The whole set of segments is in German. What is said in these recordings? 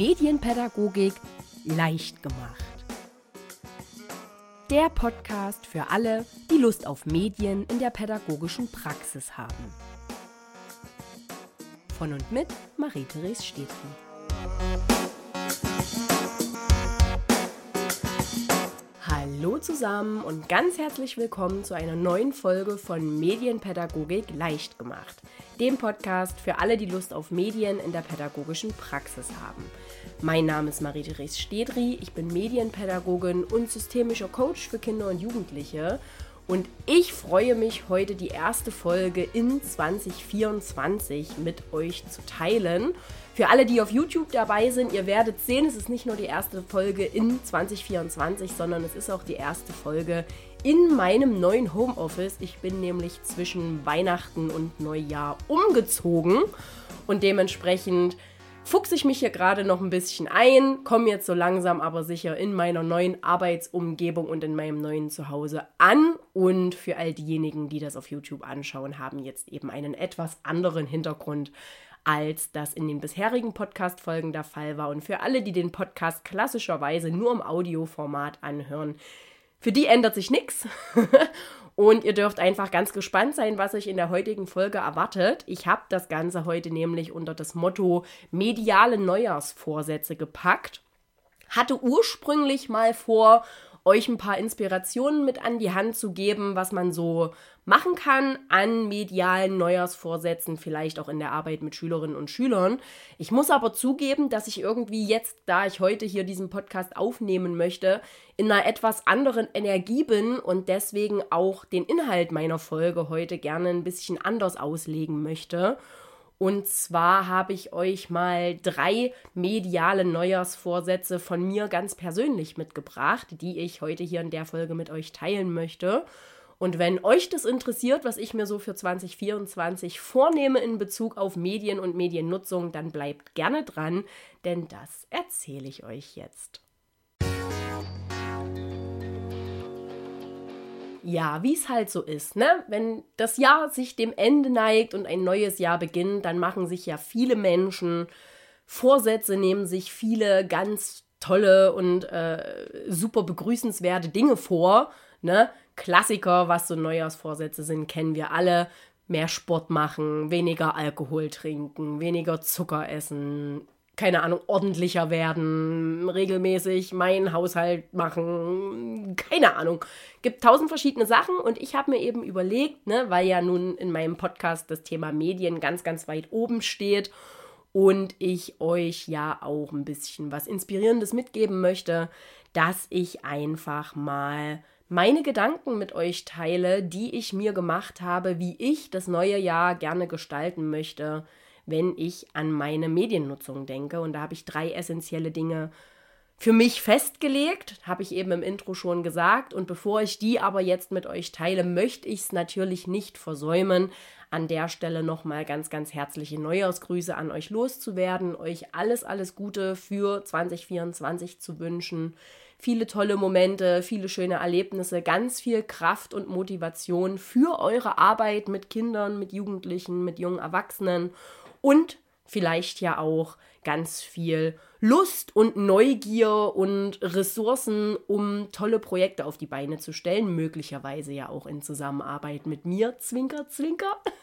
Medienpädagogik leicht gemacht. Der Podcast für alle, die Lust auf Medien in der pädagogischen Praxis haben. Von und mit Marie-Therese Stedtchen. Hallo zusammen und ganz herzlich willkommen zu einer neuen Folge von Medienpädagogik leicht gemacht, dem Podcast für alle, die Lust auf Medien in der pädagogischen Praxis haben. Mein Name ist Marie-Therese Stedri, ich bin Medienpädagogin und systemischer Coach für Kinder und Jugendliche und ich freue mich, heute die erste Folge in 2024 mit euch zu teilen. Für alle, die auf YouTube dabei sind, ihr werdet sehen, es ist nicht nur die erste Folge in 2024, sondern es ist auch die erste Folge in meinem neuen Homeoffice. Ich bin nämlich zwischen Weihnachten und Neujahr umgezogen und dementsprechend fuchse ich mich hier gerade noch ein bisschen ein, komme jetzt so langsam aber sicher in meiner neuen Arbeitsumgebung und in meinem neuen Zuhause an. Und für all diejenigen, die das auf YouTube anschauen, haben jetzt eben einen etwas anderen Hintergrund, als das in den bisherigen Podcast-Folgen der Fall war. Und für alle, die den Podcast klassischerweise nur im Audioformat anhören, für die ändert sich nichts. Und ihr dürft einfach ganz gespannt sein, was euch in der heutigen Folge erwartet. Ich habe das Ganze heute nämlich unter das Motto mediale Neujahrsvorsätze gepackt. Hatte ursprünglich mal vor, euch ein paar Inspirationen mit an die Hand zu geben, was man so machen kann an medialen Neujahrsvorsätzen, vielleicht auch in der Arbeit mit Schülerinnen und Schülern. Ich muss aber zugeben, dass ich irgendwie jetzt, da ich heute hier diesen Podcast aufnehmen möchte, in einer etwas anderen Energie bin und deswegen auch den Inhalt meiner Folge heute gerne ein bisschen anders auslegen möchte. Und zwar habe ich euch mal drei mediale Neujahrsvorsätze von mir ganz persönlich mitgebracht, die ich heute hier in der Folge mit euch teilen möchte. Und wenn euch das interessiert, was ich mir so für 2024 vornehme in Bezug auf Medien und Mediennutzung, dann bleibt gerne dran, denn das erzähle ich euch jetzt. Ja, wie es halt so ist, ne? Wenn das Jahr sich dem Ende neigt und ein neues Jahr beginnt, dann machen sich ja viele Menschen Vorsätze, nehmen sich viele ganz tolle und äh, super begrüßenswerte Dinge vor, ne? Klassiker, was so Neujahrsvorsätze sind, kennen wir alle. Mehr Sport machen, weniger Alkohol trinken, weniger Zucker essen, keine Ahnung, ordentlicher werden, regelmäßig meinen Haushalt machen, keine Ahnung. Gibt tausend verschiedene Sachen und ich habe mir eben überlegt, ne, weil ja nun in meinem Podcast das Thema Medien ganz, ganz weit oben steht und ich euch ja auch ein bisschen was Inspirierendes mitgeben möchte, dass ich einfach mal meine Gedanken mit euch teile, die ich mir gemacht habe, wie ich das neue Jahr gerne gestalten möchte wenn ich an meine Mediennutzung denke. Und da habe ich drei essentielle Dinge für mich festgelegt, habe ich eben im Intro schon gesagt. Und bevor ich die aber jetzt mit euch teile, möchte ich es natürlich nicht versäumen, an der Stelle nochmal ganz, ganz herzliche Neujahrsgrüße an euch loszuwerden, euch alles, alles Gute für 2024 zu wünschen. Viele tolle Momente, viele schöne Erlebnisse, ganz viel Kraft und Motivation für eure Arbeit mit Kindern, mit Jugendlichen, mit jungen Erwachsenen und vielleicht ja auch ganz viel Lust und Neugier und Ressourcen, um tolle Projekte auf die Beine zu stellen, möglicherweise ja auch in Zusammenarbeit mit mir, Zwinker, Zwinker.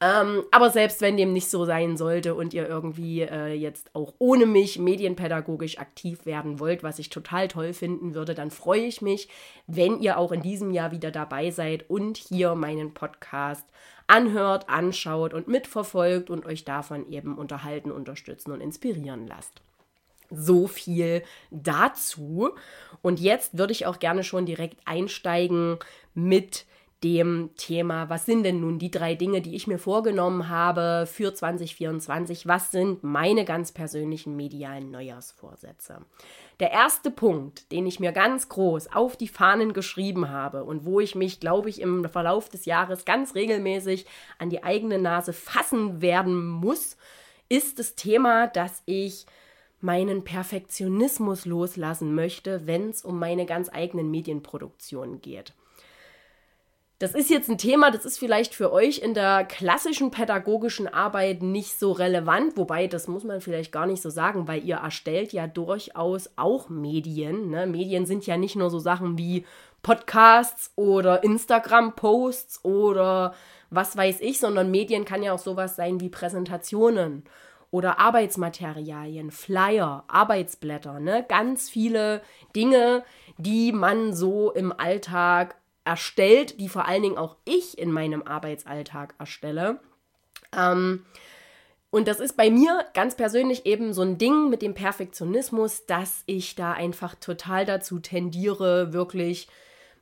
ähm, aber selbst wenn dem nicht so sein sollte und ihr irgendwie äh, jetzt auch ohne mich medienpädagogisch aktiv werden wollt, was ich total toll finden würde, dann freue ich mich, wenn ihr auch in diesem Jahr wieder dabei seid und hier meinen Podcast anhört, anschaut und mitverfolgt und euch davon eben unterhalten, unterstützen und inspirieren lasst. So viel dazu. Und jetzt würde ich auch gerne schon direkt einsteigen mit dem Thema, was sind denn nun die drei Dinge, die ich mir vorgenommen habe für 2024? Was sind meine ganz persönlichen medialen Neujahrsvorsätze? Der erste Punkt, den ich mir ganz groß auf die Fahnen geschrieben habe und wo ich mich, glaube ich, im Verlauf des Jahres ganz regelmäßig an die eigene Nase fassen werden muss, ist das Thema, dass ich meinen Perfektionismus loslassen möchte, wenn es um meine ganz eigenen Medienproduktionen geht. Das ist jetzt ein Thema, das ist vielleicht für euch in der klassischen pädagogischen Arbeit nicht so relevant, wobei das muss man vielleicht gar nicht so sagen, weil ihr erstellt ja durchaus auch Medien. Ne? Medien sind ja nicht nur so Sachen wie Podcasts oder Instagram-Posts oder was weiß ich, sondern Medien kann ja auch sowas sein wie Präsentationen oder Arbeitsmaterialien, Flyer, Arbeitsblätter, ne? Ganz viele Dinge, die man so im Alltag erstellt, die vor allen Dingen auch ich in meinem Arbeitsalltag erstelle. Ähm, und das ist bei mir ganz persönlich eben so ein Ding mit dem Perfektionismus, dass ich da einfach total dazu tendiere, wirklich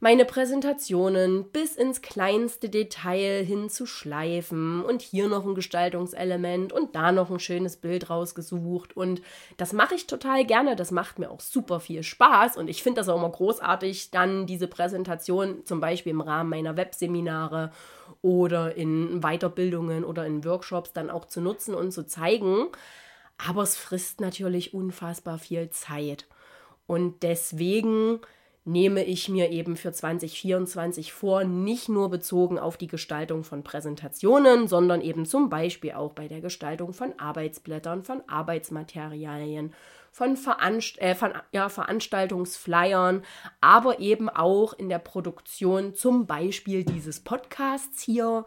meine Präsentationen bis ins kleinste Detail hinzuschleifen und hier noch ein Gestaltungselement und da noch ein schönes Bild rausgesucht. Und das mache ich total gerne. Das macht mir auch super viel Spaß und ich finde das auch immer großartig, dann diese Präsentation zum Beispiel im Rahmen meiner Webseminare oder in Weiterbildungen oder in Workshops dann auch zu nutzen und zu zeigen. Aber es frisst natürlich unfassbar viel Zeit. Und deswegen nehme ich mir eben für 2024 vor, nicht nur bezogen auf die Gestaltung von Präsentationen, sondern eben zum Beispiel auch bei der Gestaltung von Arbeitsblättern, von Arbeitsmaterialien, von, Veranst äh, von ja, Veranstaltungsflyern, aber eben auch in der Produktion zum Beispiel dieses Podcasts hier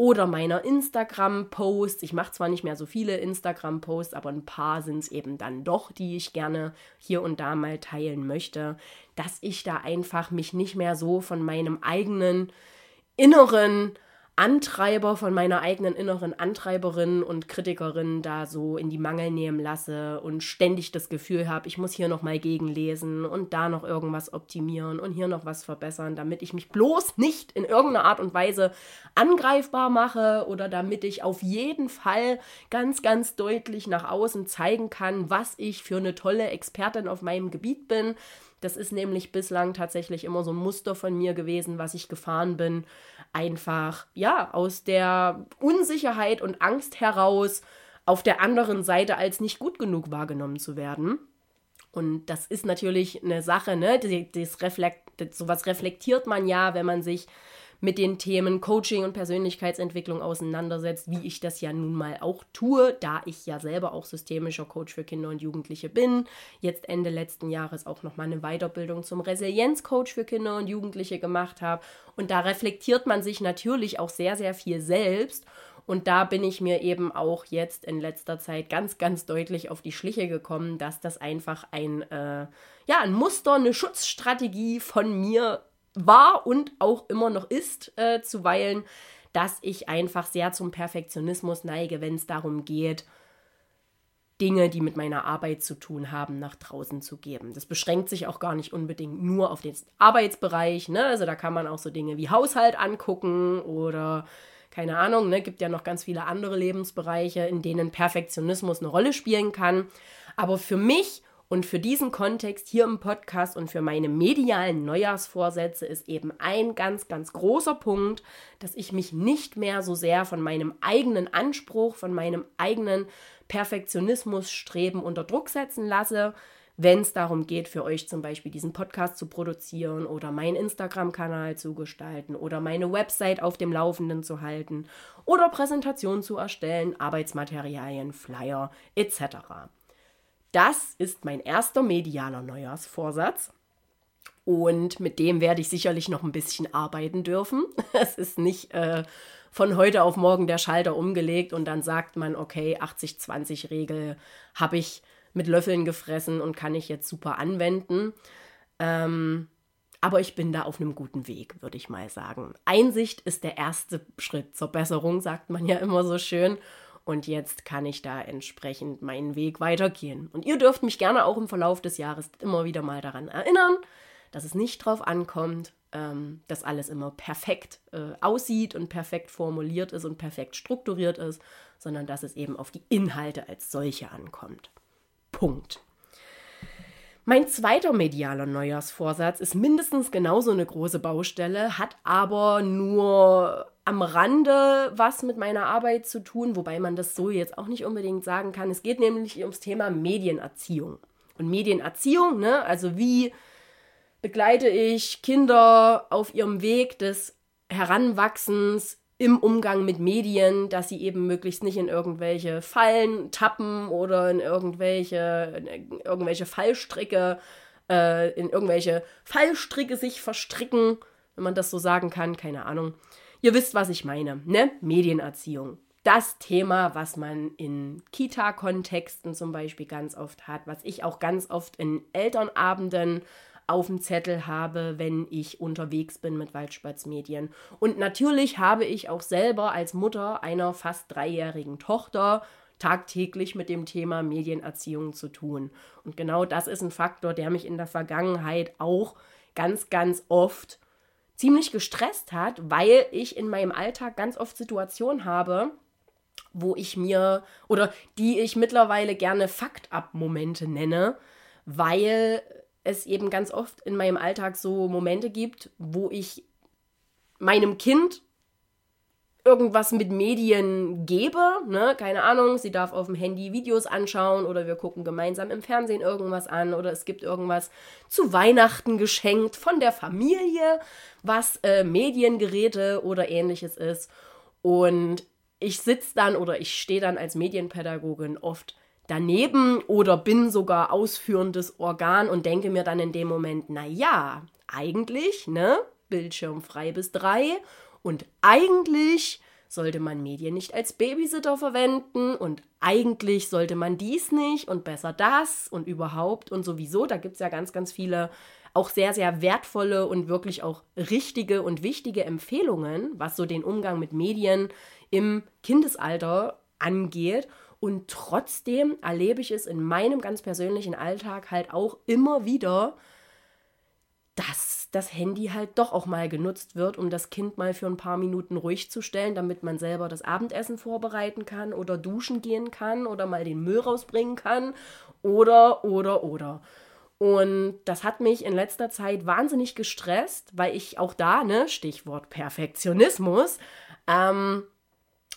oder meiner Instagram-Posts. Ich mache zwar nicht mehr so viele Instagram-Posts, aber ein paar sind es eben dann doch, die ich gerne hier und da mal teilen möchte, dass ich da einfach mich nicht mehr so von meinem eigenen inneren Antreiber von meiner eigenen inneren Antreiberin und Kritikerin da so in die Mangel nehmen lasse und ständig das Gefühl habe, ich muss hier noch mal gegenlesen und da noch irgendwas optimieren und hier noch was verbessern, damit ich mich bloß nicht in irgendeiner Art und Weise angreifbar mache oder damit ich auf jeden Fall ganz, ganz deutlich nach außen zeigen kann, was ich für eine tolle Expertin auf meinem Gebiet bin. Das ist nämlich bislang tatsächlich immer so ein Muster von mir gewesen, was ich gefahren bin einfach, ja, aus der Unsicherheit und Angst heraus auf der anderen Seite als nicht gut genug wahrgenommen zu werden. Und das ist natürlich eine Sache, ne? Das, das reflekt, sowas reflektiert man ja, wenn man sich mit den Themen Coaching und Persönlichkeitsentwicklung auseinandersetzt, wie ich das ja nun mal auch tue, da ich ja selber auch systemischer Coach für Kinder und Jugendliche bin. Jetzt Ende letzten Jahres auch nochmal eine Weiterbildung zum Resilienzcoach für Kinder und Jugendliche gemacht habe. Und da reflektiert man sich natürlich auch sehr, sehr viel selbst. Und da bin ich mir eben auch jetzt in letzter Zeit ganz, ganz deutlich auf die Schliche gekommen, dass das einfach ein, äh, ja, ein Muster, eine Schutzstrategie von mir war und auch immer noch ist, äh, zuweilen, dass ich einfach sehr zum Perfektionismus neige, wenn es darum geht, Dinge, die mit meiner Arbeit zu tun haben, nach draußen zu geben. Das beschränkt sich auch gar nicht unbedingt nur auf den Arbeitsbereich. Ne? Also da kann man auch so Dinge wie Haushalt angucken oder keine Ahnung, ne? gibt ja noch ganz viele andere Lebensbereiche, in denen Perfektionismus eine Rolle spielen kann. Aber für mich und für diesen Kontext hier im Podcast und für meine medialen Neujahrsvorsätze ist eben ein ganz, ganz großer Punkt, dass ich mich nicht mehr so sehr von meinem eigenen Anspruch, von meinem eigenen Perfektionismusstreben unter Druck setzen lasse, wenn es darum geht, für euch zum Beispiel diesen Podcast zu produzieren oder meinen Instagram-Kanal zu gestalten oder meine Website auf dem Laufenden zu halten oder Präsentationen zu erstellen, Arbeitsmaterialien, Flyer etc. Das ist mein erster medialer Neujahrsvorsatz. Und mit dem werde ich sicherlich noch ein bisschen arbeiten dürfen. Es ist nicht äh, von heute auf morgen der Schalter umgelegt und dann sagt man, okay, 80-20-Regel habe ich mit Löffeln gefressen und kann ich jetzt super anwenden. Ähm, aber ich bin da auf einem guten Weg, würde ich mal sagen. Einsicht ist der erste Schritt zur Besserung, sagt man ja immer so schön. Und jetzt kann ich da entsprechend meinen Weg weitergehen. Und ihr dürft mich gerne auch im Verlauf des Jahres immer wieder mal daran erinnern, dass es nicht drauf ankommt, ähm, dass alles immer perfekt äh, aussieht und perfekt formuliert ist und perfekt strukturiert ist, sondern dass es eben auf die Inhalte als solche ankommt. Punkt. Mein zweiter medialer Neujahrsvorsatz ist mindestens genauso eine große Baustelle, hat aber nur am Rande was mit meiner Arbeit zu tun, wobei man das so jetzt auch nicht unbedingt sagen kann. Es geht nämlich ums Thema Medienerziehung. Und Medienerziehung, ne, also wie begleite ich Kinder auf ihrem Weg des Heranwachsens im Umgang mit Medien, dass sie eben möglichst nicht in irgendwelche Fallen tappen oder in irgendwelche, in irgendwelche Fallstricke, äh, in irgendwelche Fallstricke sich verstricken, wenn man das so sagen kann, keine Ahnung. Ihr wisst, was ich meine, ne? Medienerziehung. Das Thema, was man in Kita-Kontexten zum Beispiel ganz oft hat, was ich auch ganz oft in Elternabenden auf dem Zettel habe, wenn ich unterwegs bin mit Waldspazmedien. Und natürlich habe ich auch selber als Mutter einer fast dreijährigen Tochter tagtäglich mit dem Thema Medienerziehung zu tun. Und genau das ist ein Faktor, der mich in der Vergangenheit auch ganz, ganz oft ziemlich gestresst hat, weil ich in meinem Alltag ganz oft Situationen habe, wo ich mir oder die ich mittlerweile gerne Fakt-Ab-Momente nenne, weil es eben ganz oft in meinem Alltag so Momente gibt, wo ich meinem Kind irgendwas mit Medien gebe, ne, keine Ahnung, sie darf auf dem Handy Videos anschauen oder wir gucken gemeinsam im Fernsehen irgendwas an oder es gibt irgendwas zu Weihnachten geschenkt von der Familie, was äh, Mediengeräte oder ähnliches ist. Und ich sitze dann oder ich stehe dann als Medienpädagogin oft daneben oder bin sogar ausführendes Organ und denke mir dann in dem Moment, na ja, eigentlich, ne, Bildschirm frei bis drei und eigentlich sollte man Medien nicht als Babysitter verwenden und eigentlich sollte man dies nicht und besser das und überhaupt und sowieso. Da gibt es ja ganz, ganz viele auch sehr, sehr wertvolle und wirklich auch richtige und wichtige Empfehlungen, was so den Umgang mit Medien im Kindesalter angeht. Und trotzdem erlebe ich es in meinem ganz persönlichen Alltag halt auch immer wieder, dass das Handy halt doch auch mal genutzt wird, um das Kind mal für ein paar Minuten ruhig zu stellen, damit man selber das Abendessen vorbereiten kann oder duschen gehen kann oder mal den Müll rausbringen kann oder, oder, oder. Und das hat mich in letzter Zeit wahnsinnig gestresst, weil ich auch da, ne, Stichwort Perfektionismus, ähm,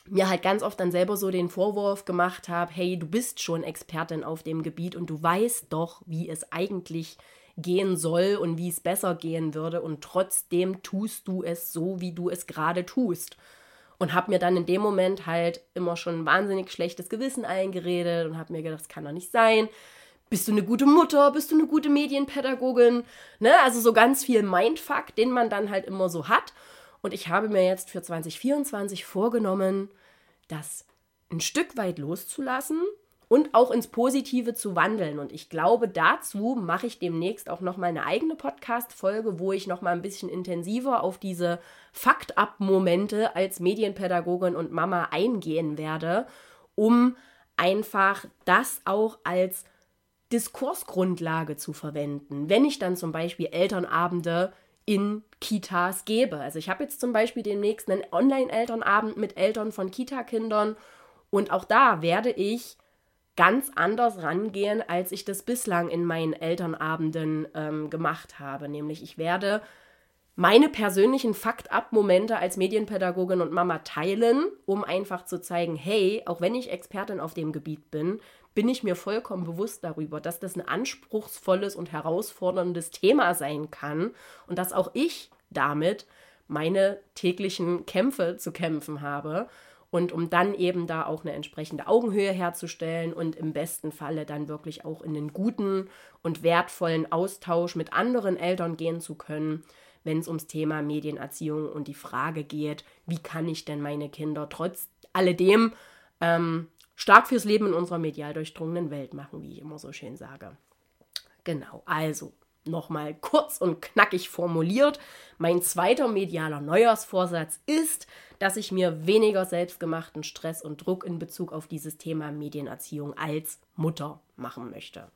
mir halt ganz oft dann selber so den Vorwurf gemacht habe, hey, du bist schon Expertin auf dem Gebiet und du weißt doch, wie es eigentlich gehen soll und wie es besser gehen würde und trotzdem tust du es so, wie du es gerade tust. Und habe mir dann in dem Moment halt immer schon ein wahnsinnig schlechtes Gewissen eingeredet und habe mir gedacht, das kann doch nicht sein. Bist du eine gute Mutter? Bist du eine gute Medienpädagogin? Ne? Also so ganz viel Mindfuck, den man dann halt immer so hat. Und ich habe mir jetzt für 2024 vorgenommen, das ein Stück weit loszulassen und auch ins Positive zu wandeln. Und ich glaube, dazu mache ich demnächst auch noch mal eine eigene Podcast-Folge, wo ich noch mal ein bisschen intensiver auf diese Fakt-Up-Momente als Medienpädagogin und Mama eingehen werde, um einfach das auch als Diskursgrundlage zu verwenden. Wenn ich dann zum Beispiel Elternabende in Kitas gebe. Also ich habe jetzt zum Beispiel demnächst einen Online-Elternabend mit Eltern von Kita-Kindern und auch da werde ich ganz anders rangehen, als ich das bislang in meinen Elternabenden ähm, gemacht habe. Nämlich ich werde meine persönlichen Fakt-Up-Momente als Medienpädagogin und Mama teilen, um einfach zu zeigen, hey, auch wenn ich Expertin auf dem Gebiet bin, bin ich mir vollkommen bewusst darüber, dass das ein anspruchsvolles und herausforderndes Thema sein kann und dass auch ich damit meine täglichen Kämpfe zu kämpfen habe. Und um dann eben da auch eine entsprechende Augenhöhe herzustellen und im besten Falle dann wirklich auch in den guten und wertvollen Austausch mit anderen Eltern gehen zu können, wenn es ums Thema Medienerziehung und die Frage geht, wie kann ich denn meine Kinder trotz alledem ähm, stark fürs Leben in unserer medial durchdrungenen Welt machen, wie ich immer so schön sage. Genau, also nochmal kurz und knackig formuliert. Mein zweiter medialer Neujahrsvorsatz ist, dass ich mir weniger selbstgemachten Stress und Druck in Bezug auf dieses Thema Medienerziehung als Mutter machen möchte.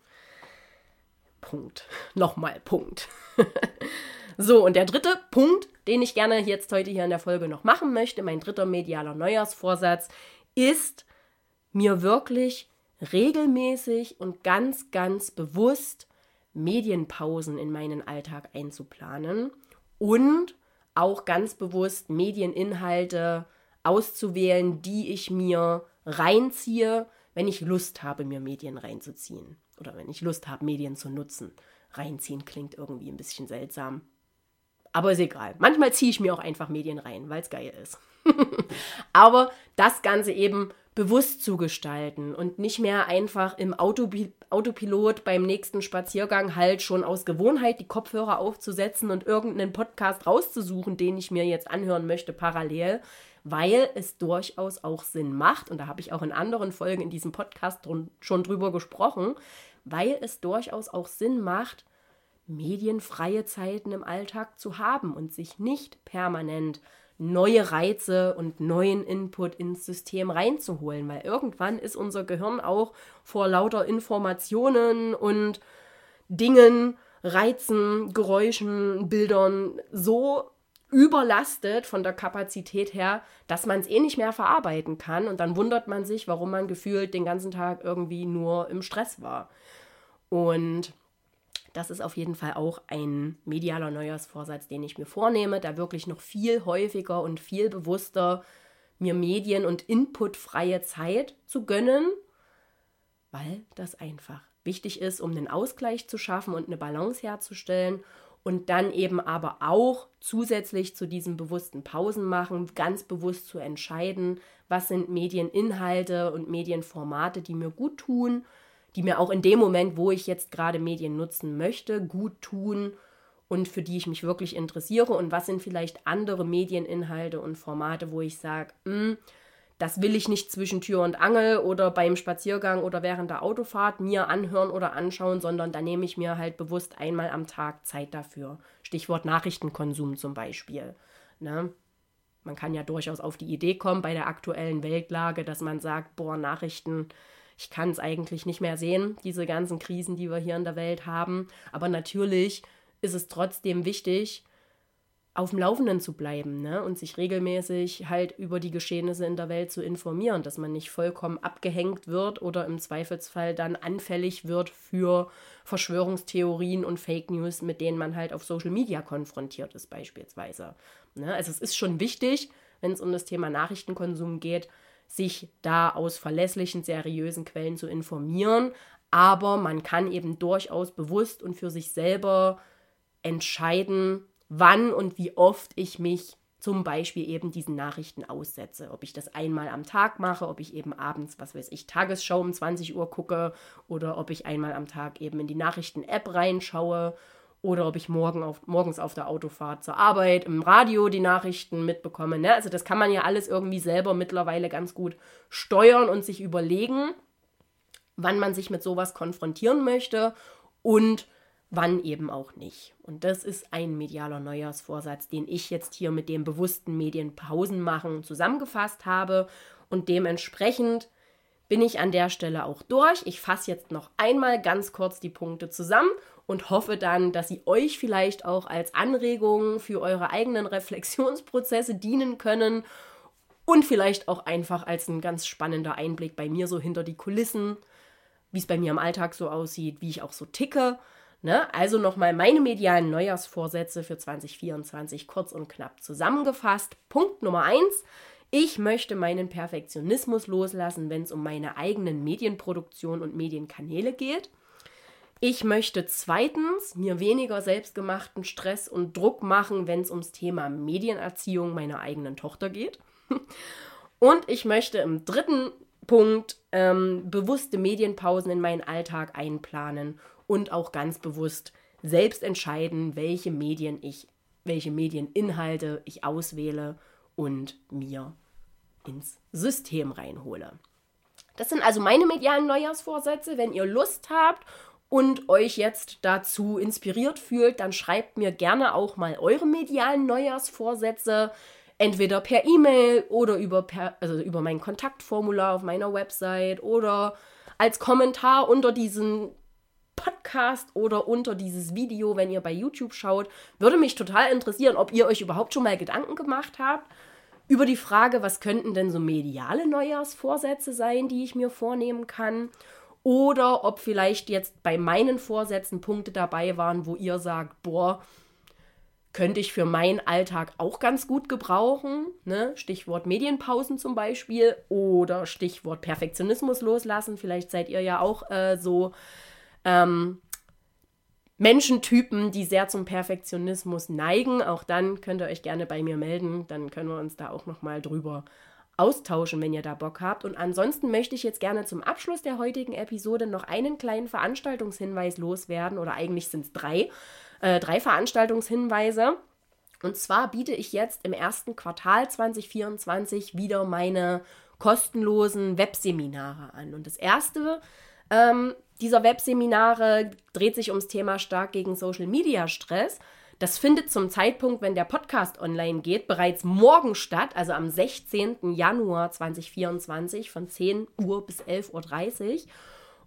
Punkt. Nochmal Punkt. so, und der dritte Punkt, den ich gerne jetzt heute hier in der Folge noch machen möchte, mein dritter medialer Neujahrsvorsatz, ist, mir wirklich regelmäßig und ganz, ganz bewusst Medienpausen in meinen Alltag einzuplanen und auch ganz bewusst Medieninhalte auszuwählen, die ich mir reinziehe, wenn ich Lust habe, mir Medien reinzuziehen. Oder wenn ich Lust habe, Medien zu nutzen. Reinziehen klingt irgendwie ein bisschen seltsam. Aber ist egal. Manchmal ziehe ich mir auch einfach Medien rein, weil es geil ist. Aber das Ganze eben bewusst zu gestalten und nicht mehr einfach im Autopi Autopilot beim nächsten Spaziergang halt schon aus Gewohnheit die Kopfhörer aufzusetzen und irgendeinen Podcast rauszusuchen, den ich mir jetzt anhören möchte parallel, weil es durchaus auch Sinn macht, und da habe ich auch in anderen Folgen in diesem Podcast dr schon drüber gesprochen, weil es durchaus auch Sinn macht, medienfreie Zeiten im Alltag zu haben und sich nicht permanent neue Reize und neuen Input ins System reinzuholen, weil irgendwann ist unser Gehirn auch vor lauter Informationen und Dingen, Reizen, Geräuschen, Bildern so überlastet von der Kapazität her, dass man es eh nicht mehr verarbeiten kann und dann wundert man sich, warum man gefühlt den ganzen Tag irgendwie nur im Stress war. Und das ist auf jeden Fall auch ein medialer Neujahrsvorsatz, den ich mir vornehme, da wirklich noch viel häufiger und viel bewusster mir medien- und inputfreie Zeit zu gönnen, weil das einfach wichtig ist, um einen Ausgleich zu schaffen und eine Balance herzustellen und dann eben aber auch zusätzlich zu diesem bewussten Pausen machen, ganz bewusst zu entscheiden, was sind Medieninhalte und Medienformate, die mir gut tun die mir auch in dem Moment, wo ich jetzt gerade Medien nutzen möchte, gut tun und für die ich mich wirklich interessiere und was sind vielleicht andere Medieninhalte und Formate, wo ich sage, hm, das will ich nicht zwischen Tür und Angel oder beim Spaziergang oder während der Autofahrt mir anhören oder anschauen, sondern da nehme ich mir halt bewusst einmal am Tag Zeit dafür. Stichwort Nachrichtenkonsum zum Beispiel. Ne? Man kann ja durchaus auf die Idee kommen bei der aktuellen Weltlage, dass man sagt, boah, Nachrichten ich kann es eigentlich nicht mehr sehen, diese ganzen Krisen, die wir hier in der Welt haben. Aber natürlich ist es trotzdem wichtig, auf dem Laufenden zu bleiben ne? und sich regelmäßig halt über die Geschehnisse in der Welt zu informieren, dass man nicht vollkommen abgehängt wird oder im Zweifelsfall dann anfällig wird für Verschwörungstheorien und Fake News, mit denen man halt auf Social Media konfrontiert ist beispielsweise. Ne? Also es ist schon wichtig, wenn es um das Thema Nachrichtenkonsum geht, sich da aus verlässlichen, seriösen Quellen zu informieren. Aber man kann eben durchaus bewusst und für sich selber entscheiden, wann und wie oft ich mich zum Beispiel eben diesen Nachrichten aussetze. Ob ich das einmal am Tag mache, ob ich eben abends, was weiß ich, Tagesschau um 20 Uhr gucke oder ob ich einmal am Tag eben in die Nachrichten-App reinschaue oder ob ich morgen auf, morgens auf der Autofahrt zur Arbeit im Radio die Nachrichten mitbekomme. Ne? Also das kann man ja alles irgendwie selber mittlerweile ganz gut steuern und sich überlegen, wann man sich mit sowas konfrontieren möchte und wann eben auch nicht. Und das ist ein medialer Neujahrsvorsatz, den ich jetzt hier mit dem bewussten Medienpausen machen zusammengefasst habe und dementsprechend bin ich an der Stelle auch durch. Ich fasse jetzt noch einmal ganz kurz die Punkte zusammen und hoffe dann, dass sie euch vielleicht auch als Anregung für eure eigenen Reflexionsprozesse dienen können und vielleicht auch einfach als ein ganz spannender Einblick bei mir so hinter die Kulissen, wie es bei mir im Alltag so aussieht, wie ich auch so ticke. Ne? Also nochmal meine medialen Neujahrsvorsätze für 2024 kurz und knapp zusammengefasst. Punkt Nummer eins. Ich möchte meinen Perfektionismus loslassen, wenn es um meine eigenen Medienproduktion und Medienkanäle geht. Ich möchte zweitens mir weniger selbstgemachten Stress und Druck machen, wenn es ums Thema Medienerziehung meiner eigenen Tochter geht. Und ich möchte im dritten Punkt ähm, bewusste Medienpausen in meinen Alltag einplanen und auch ganz bewusst selbst entscheiden, welche Medien ich, welche Medieninhalte ich auswähle und mir ins System reinhole. Das sind also meine medialen Neujahrsvorsätze. Wenn ihr Lust habt und euch jetzt dazu inspiriert fühlt, dann schreibt mir gerne auch mal eure medialen Neujahrsvorsätze, entweder per E-Mail oder über, per, also über mein Kontaktformular auf meiner Website oder als Kommentar unter diesem Podcast oder unter dieses Video, wenn ihr bei YouTube schaut. Würde mich total interessieren, ob ihr euch überhaupt schon mal Gedanken gemacht habt über die Frage, was könnten denn so mediale Neujahrsvorsätze sein, die ich mir vornehmen kann oder ob vielleicht jetzt bei meinen Vorsätzen Punkte dabei waren, wo ihr sagt, boah, könnte ich für meinen Alltag auch ganz gut gebrauchen. Ne? Stichwort Medienpausen zum Beispiel oder Stichwort Perfektionismus loslassen. Vielleicht seid ihr ja auch äh, so ähm, Menschentypen, die sehr zum Perfektionismus neigen. Auch dann könnt ihr euch gerne bei mir melden. Dann können wir uns da auch nochmal drüber austauschen, wenn ihr da Bock habt. Und ansonsten möchte ich jetzt gerne zum Abschluss der heutigen Episode noch einen kleinen Veranstaltungshinweis loswerden. Oder eigentlich sind es drei. Äh, drei Veranstaltungshinweise. Und zwar biete ich jetzt im ersten Quartal 2024 wieder meine kostenlosen Webseminare an. Und das erste ähm, dieser Webseminare dreht sich ums Thema stark gegen Social Media Stress. Das findet zum Zeitpunkt, wenn der Podcast online geht, bereits morgen statt, also am 16. Januar 2024 von 10 Uhr bis 11.30 Uhr.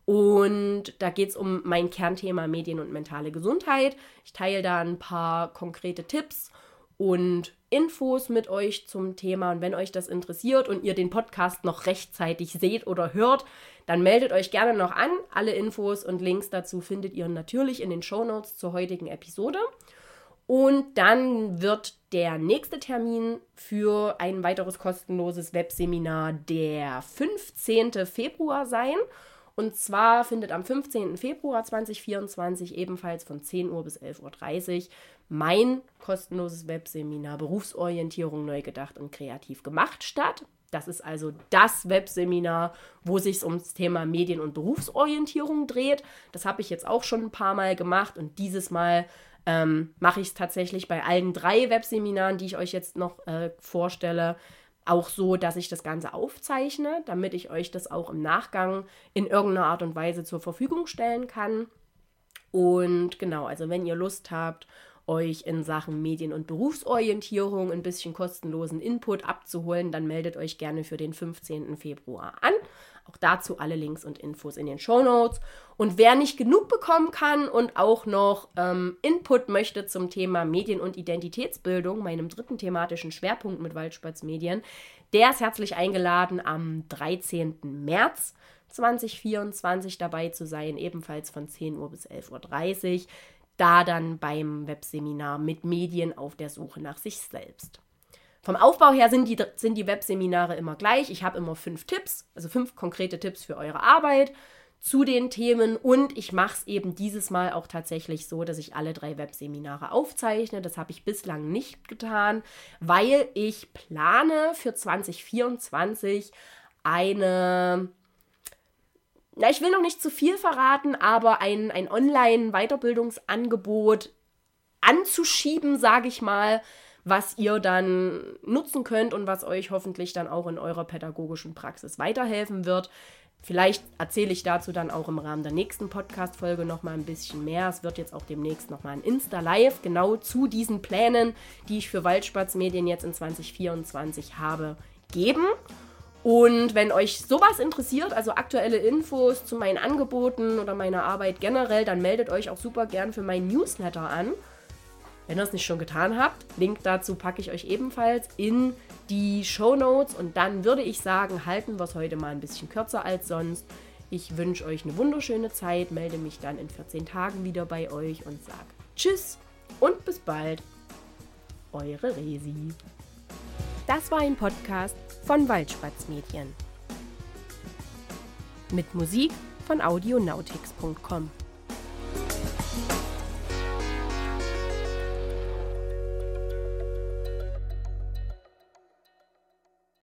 Und da geht es um mein Kernthema Medien und mentale Gesundheit. Ich teile da ein paar konkrete Tipps und Infos mit euch zum Thema. Und wenn euch das interessiert und ihr den Podcast noch rechtzeitig seht oder hört, dann meldet euch gerne noch an. Alle Infos und Links dazu findet ihr natürlich in den Shownotes zur heutigen Episode. Und dann wird der nächste Termin für ein weiteres kostenloses Webseminar der 15. Februar sein. Und zwar findet am 15. Februar 2024 ebenfalls von 10 Uhr bis 11.30 Uhr mein kostenloses Webseminar Berufsorientierung neu gedacht und kreativ gemacht statt. Das ist also das Webseminar, wo sich ums Thema Medien- und Berufsorientierung dreht. Das habe ich jetzt auch schon ein paar Mal gemacht und dieses Mal ähm, mache ich es tatsächlich bei allen drei Webseminaren, die ich euch jetzt noch äh, vorstelle, auch so, dass ich das Ganze aufzeichne, damit ich euch das auch im Nachgang in irgendeiner Art und Weise zur Verfügung stellen kann. Und genau, also wenn ihr Lust habt euch in Sachen Medien- und Berufsorientierung ein bisschen kostenlosen Input abzuholen, dann meldet euch gerne für den 15. Februar an. Auch dazu alle Links und Infos in den Show Notes. Und wer nicht genug bekommen kann und auch noch ähm, Input möchte zum Thema Medien- und Identitätsbildung, meinem dritten thematischen Schwerpunkt mit Waldspatz Medien, der ist herzlich eingeladen, am 13. März 2024 dabei zu sein, ebenfalls von 10 Uhr bis 11.30 Uhr da dann beim Webseminar mit Medien auf der Suche nach sich selbst. Vom Aufbau her sind die, sind die Webseminare immer gleich. Ich habe immer fünf Tipps, also fünf konkrete Tipps für eure Arbeit zu den Themen und ich mache es eben dieses Mal auch tatsächlich so, dass ich alle drei Webseminare aufzeichne. Das habe ich bislang nicht getan, weil ich plane für 2024 eine na, ich will noch nicht zu viel verraten, aber ein, ein Online-Weiterbildungsangebot anzuschieben, sage ich mal, was ihr dann nutzen könnt und was euch hoffentlich dann auch in eurer pädagogischen Praxis weiterhelfen wird. Vielleicht erzähle ich dazu dann auch im Rahmen der nächsten Podcast-Folge nochmal ein bisschen mehr. Es wird jetzt auch demnächst nochmal ein Insta-Live genau zu diesen Plänen, die ich für Waldspatz Medien jetzt in 2024 habe, geben. Und wenn euch sowas interessiert, also aktuelle Infos zu meinen Angeboten oder meiner Arbeit generell, dann meldet euch auch super gern für meinen Newsletter an. Wenn ihr es nicht schon getan habt, Link dazu packe ich euch ebenfalls in die Show Notes. Und dann würde ich sagen, halten wir es heute mal ein bisschen kürzer als sonst. Ich wünsche euch eine wunderschöne Zeit, melde mich dann in 14 Tagen wieder bei euch und sage Tschüss und bis bald. Eure Resi. Das war ein Podcast von Waldspatz Medien. Mit Musik von audionautics.com.